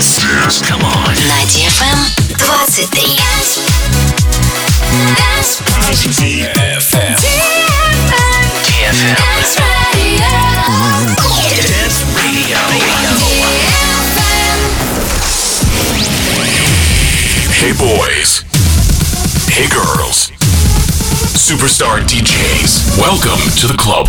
Dance. Come on. На DFM 23. DFM. DFM. Dance Radio. Hey boys. Hey girls. Superstar DJs. Welcome to the club.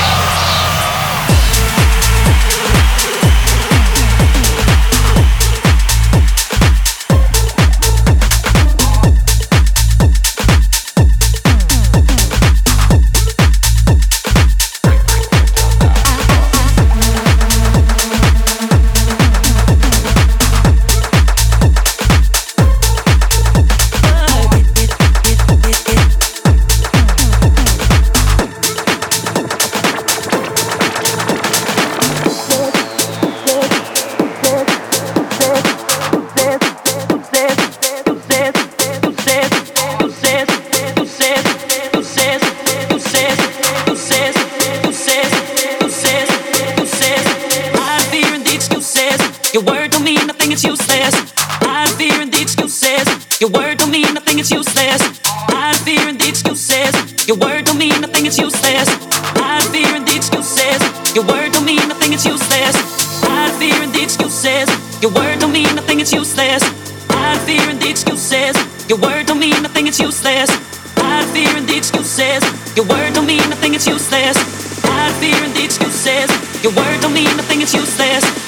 Your word don't mean a thing. it's useless. Hide fear and the excuses. Your word don't mean a thing. it's useless. Hide fear and the excuses. Your word don't mean a thing. it's useless. Hide fear and the excuses. Your word don't mean a thing. it's useless.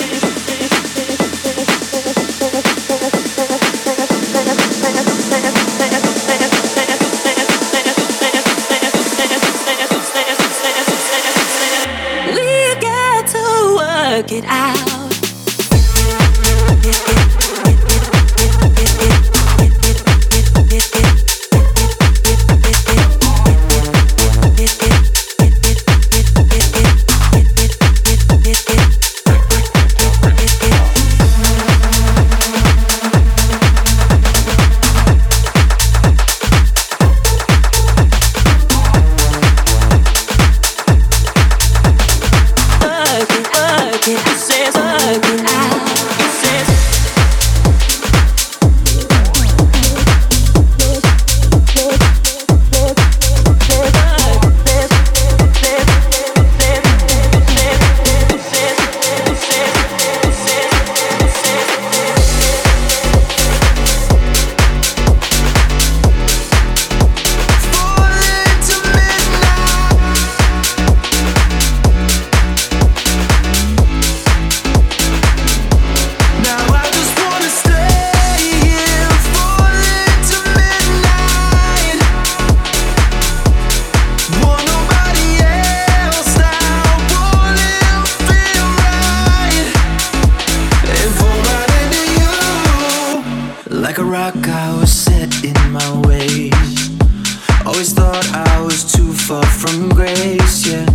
far from grace, yeah.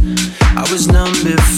I was numb before.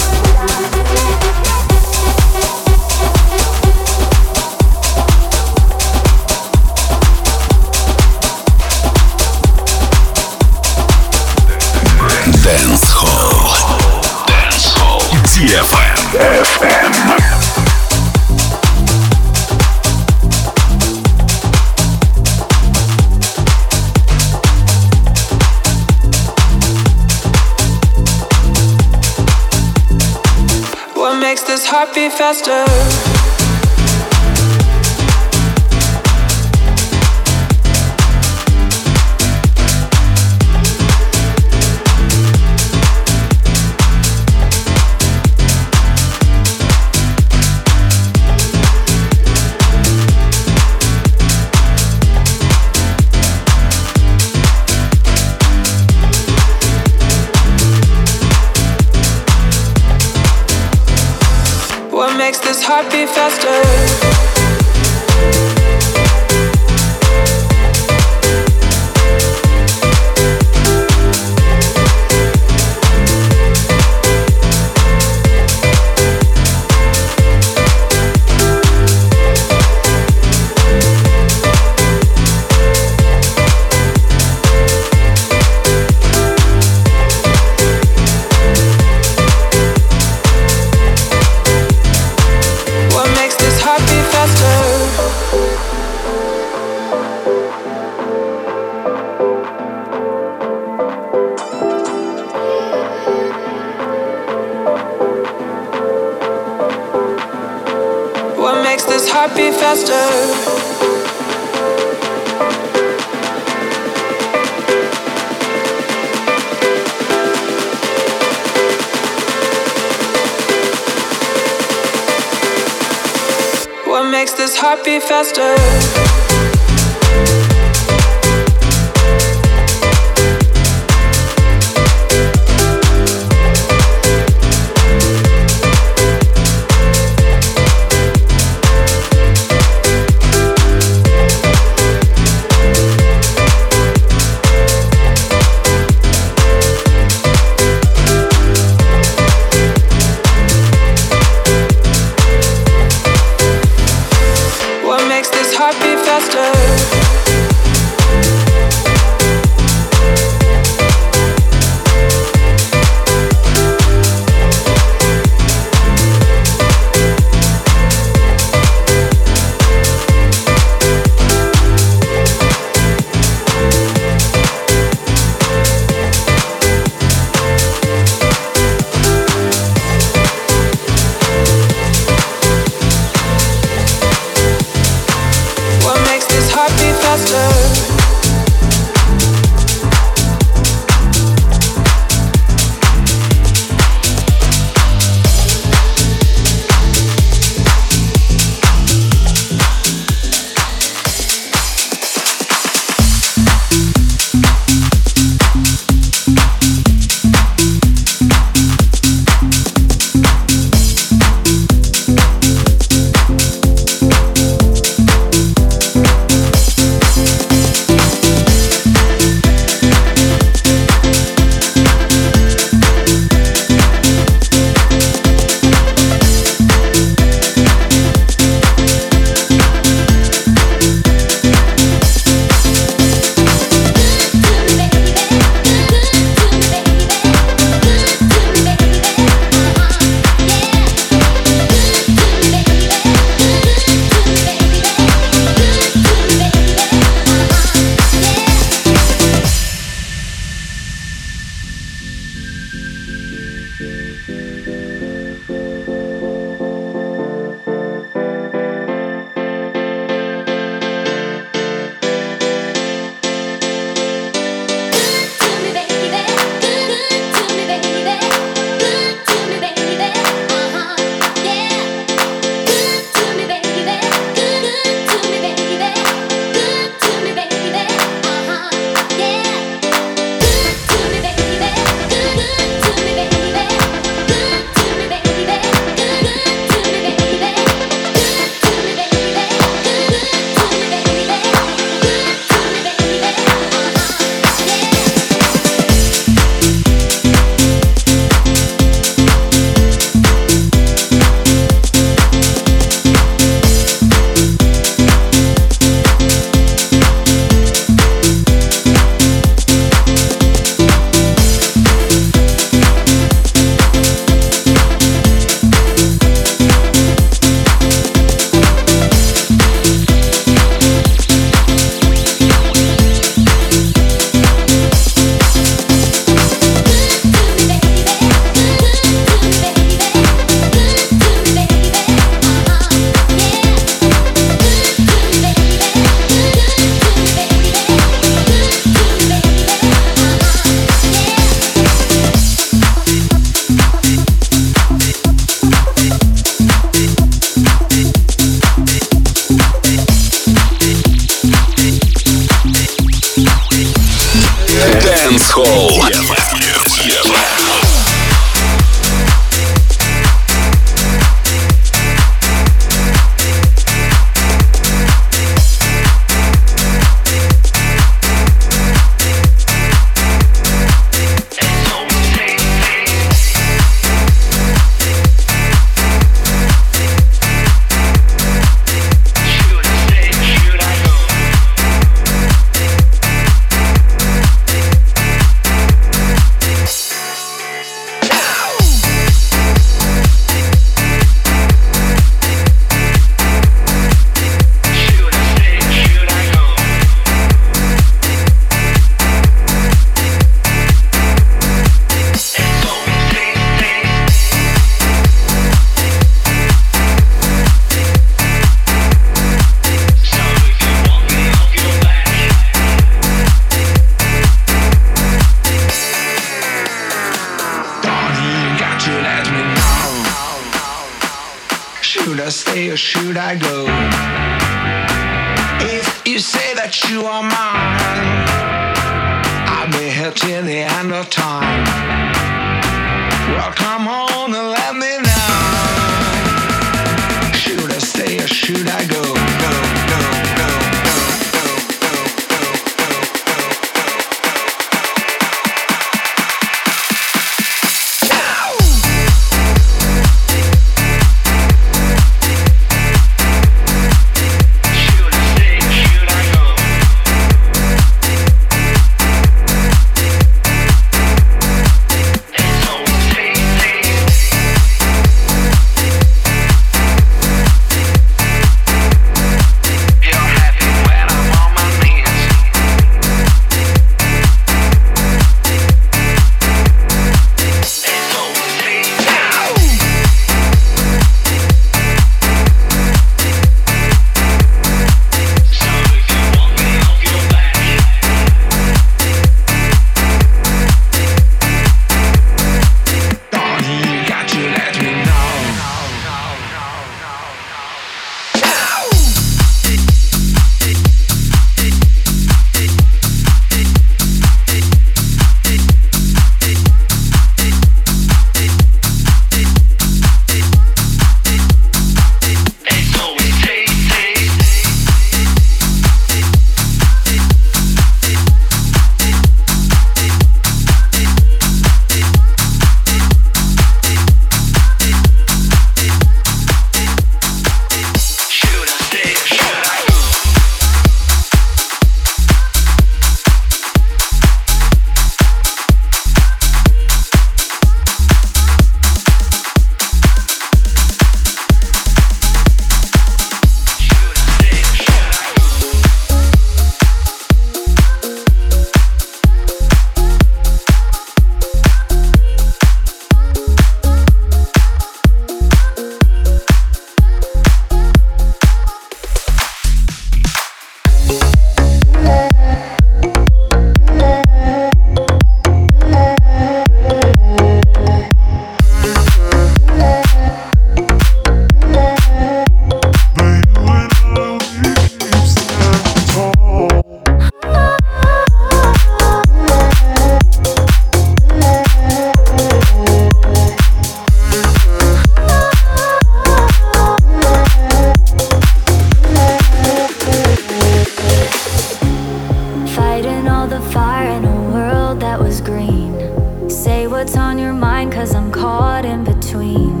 on your mind, cause I'm caught in between.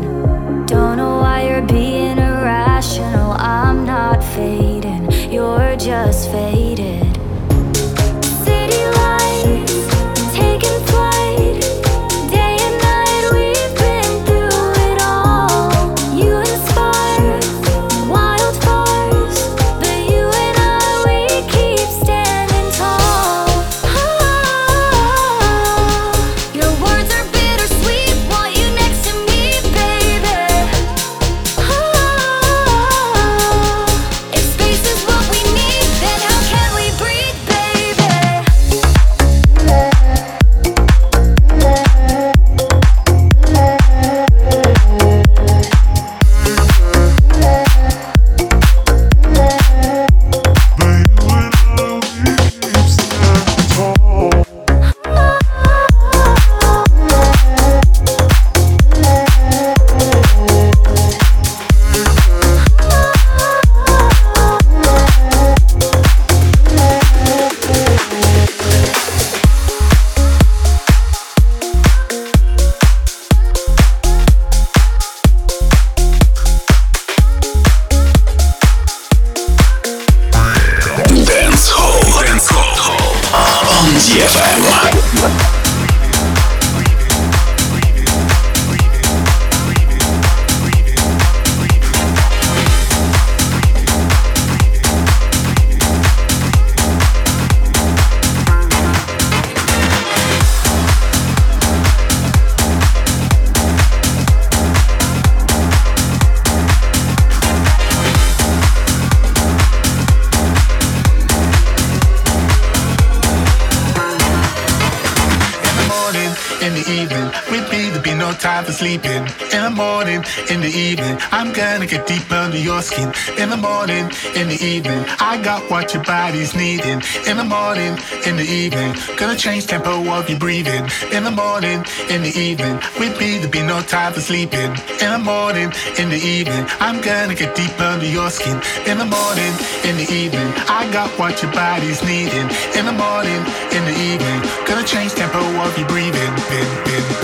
Don't know why you're being irrational, I'm not fading, you're just faded. leaving. We no time for sleeping. In the morning, in the evening, I'm gonna get deep under your skin. In the morning, in the evening, I got what your body's needing. In the morning, in the evening, gonna change tempo of your breathing. In the morning, in the evening, we'd be there be no time for sleeping. In the morning, in the evening, I'm gonna get deep under your skin. In the morning, in the evening, I got what your body's needing. In the morning, in the evening, gonna change tempo of your breathing. Bin, bin.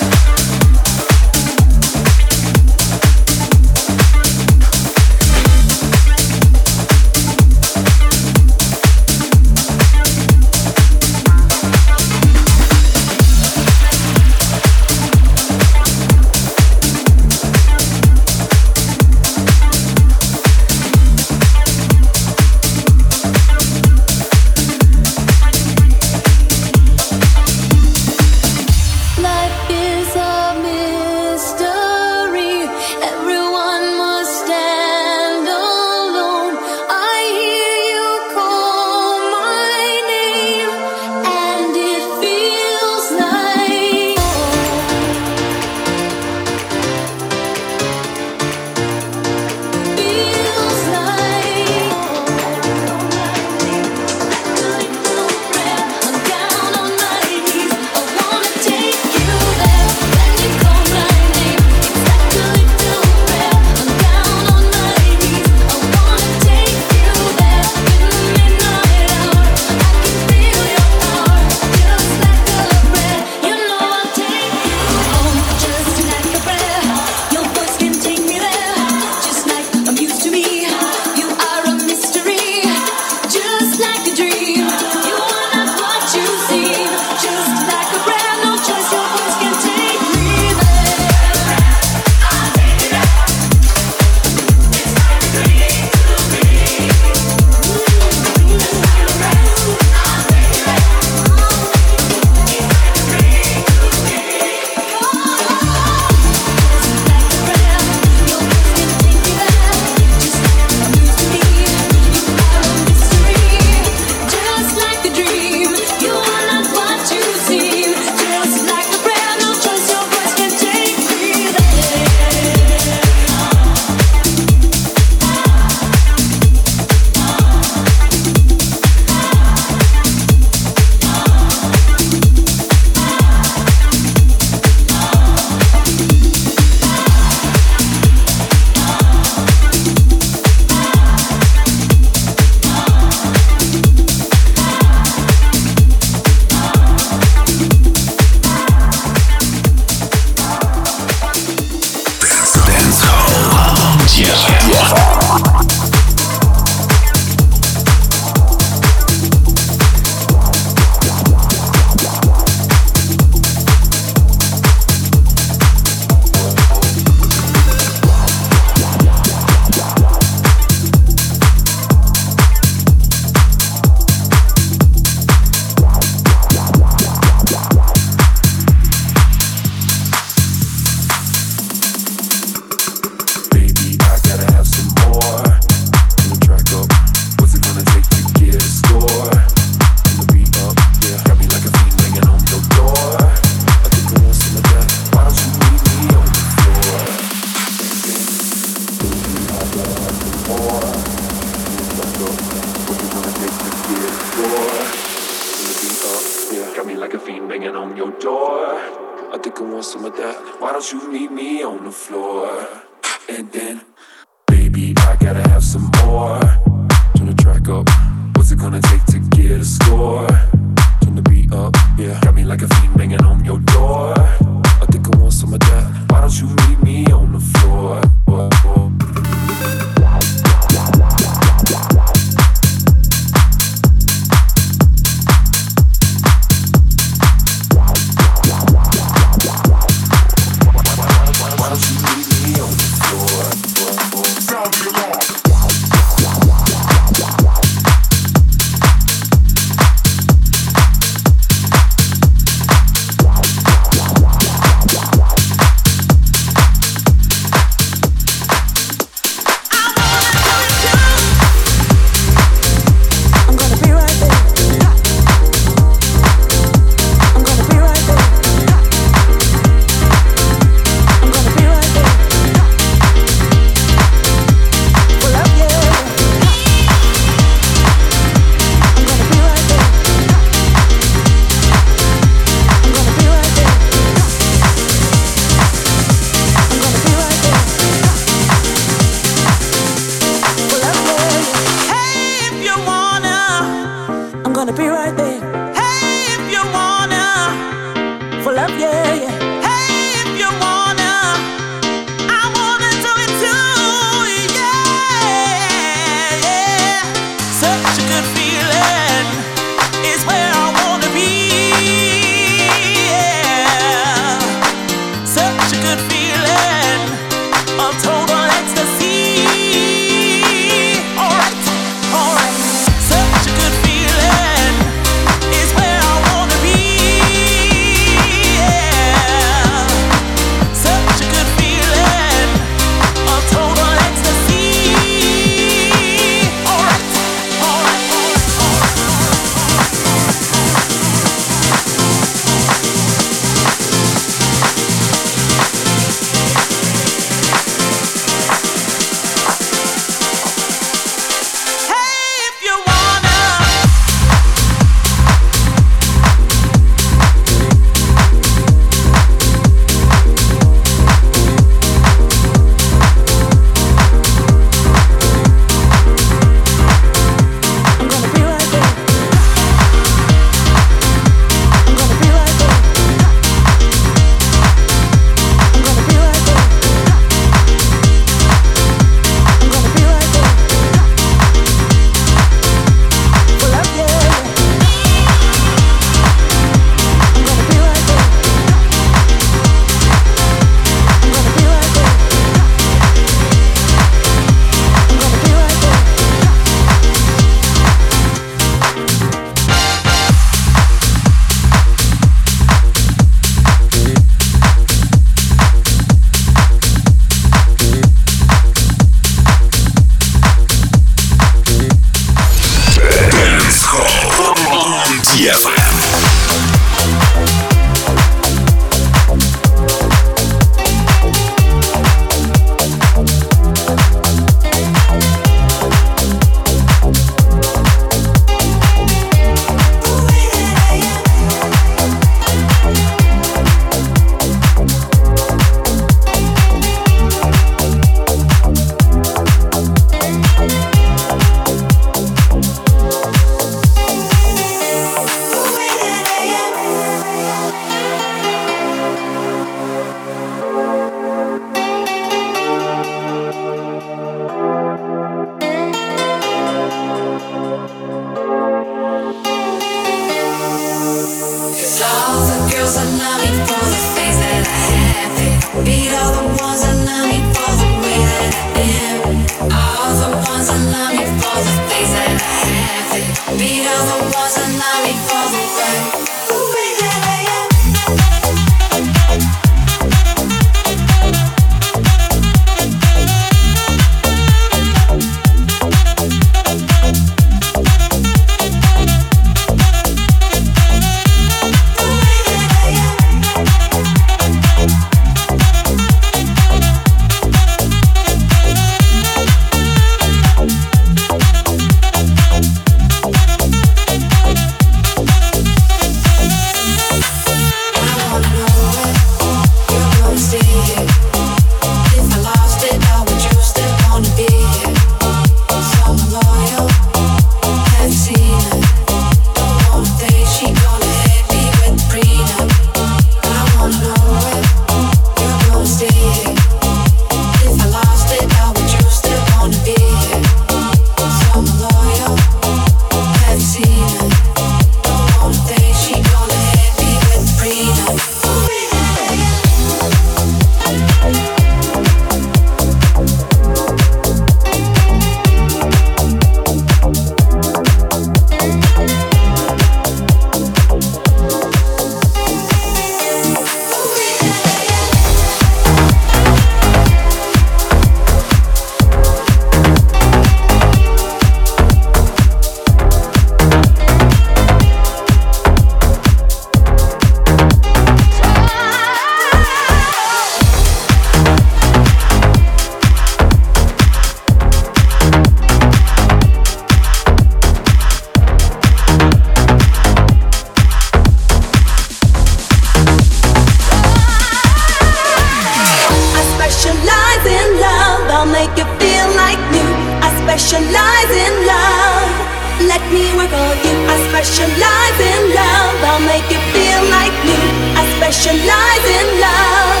Specialize in love. I'll make you feel like new. I specialize in love.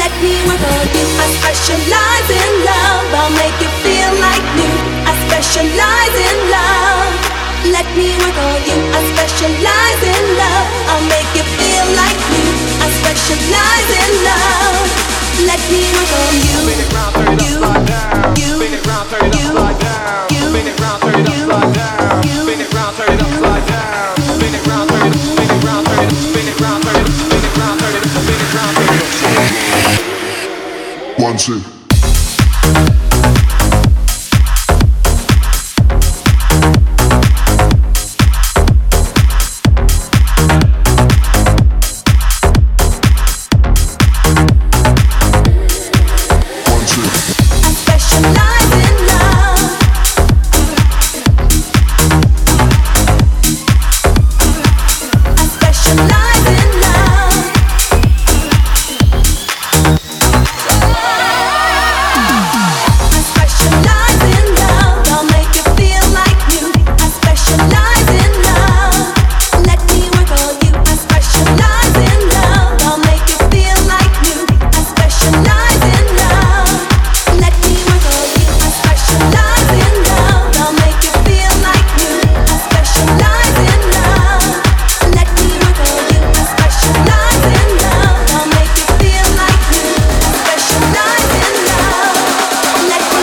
Let me work on you. I specialize in love. I'll make you feel like new. I specialize in love. Let me work on you. I specialize in love. I'll make you feel like new. I specialize in love. Let me work on you. You, you, you, One, two.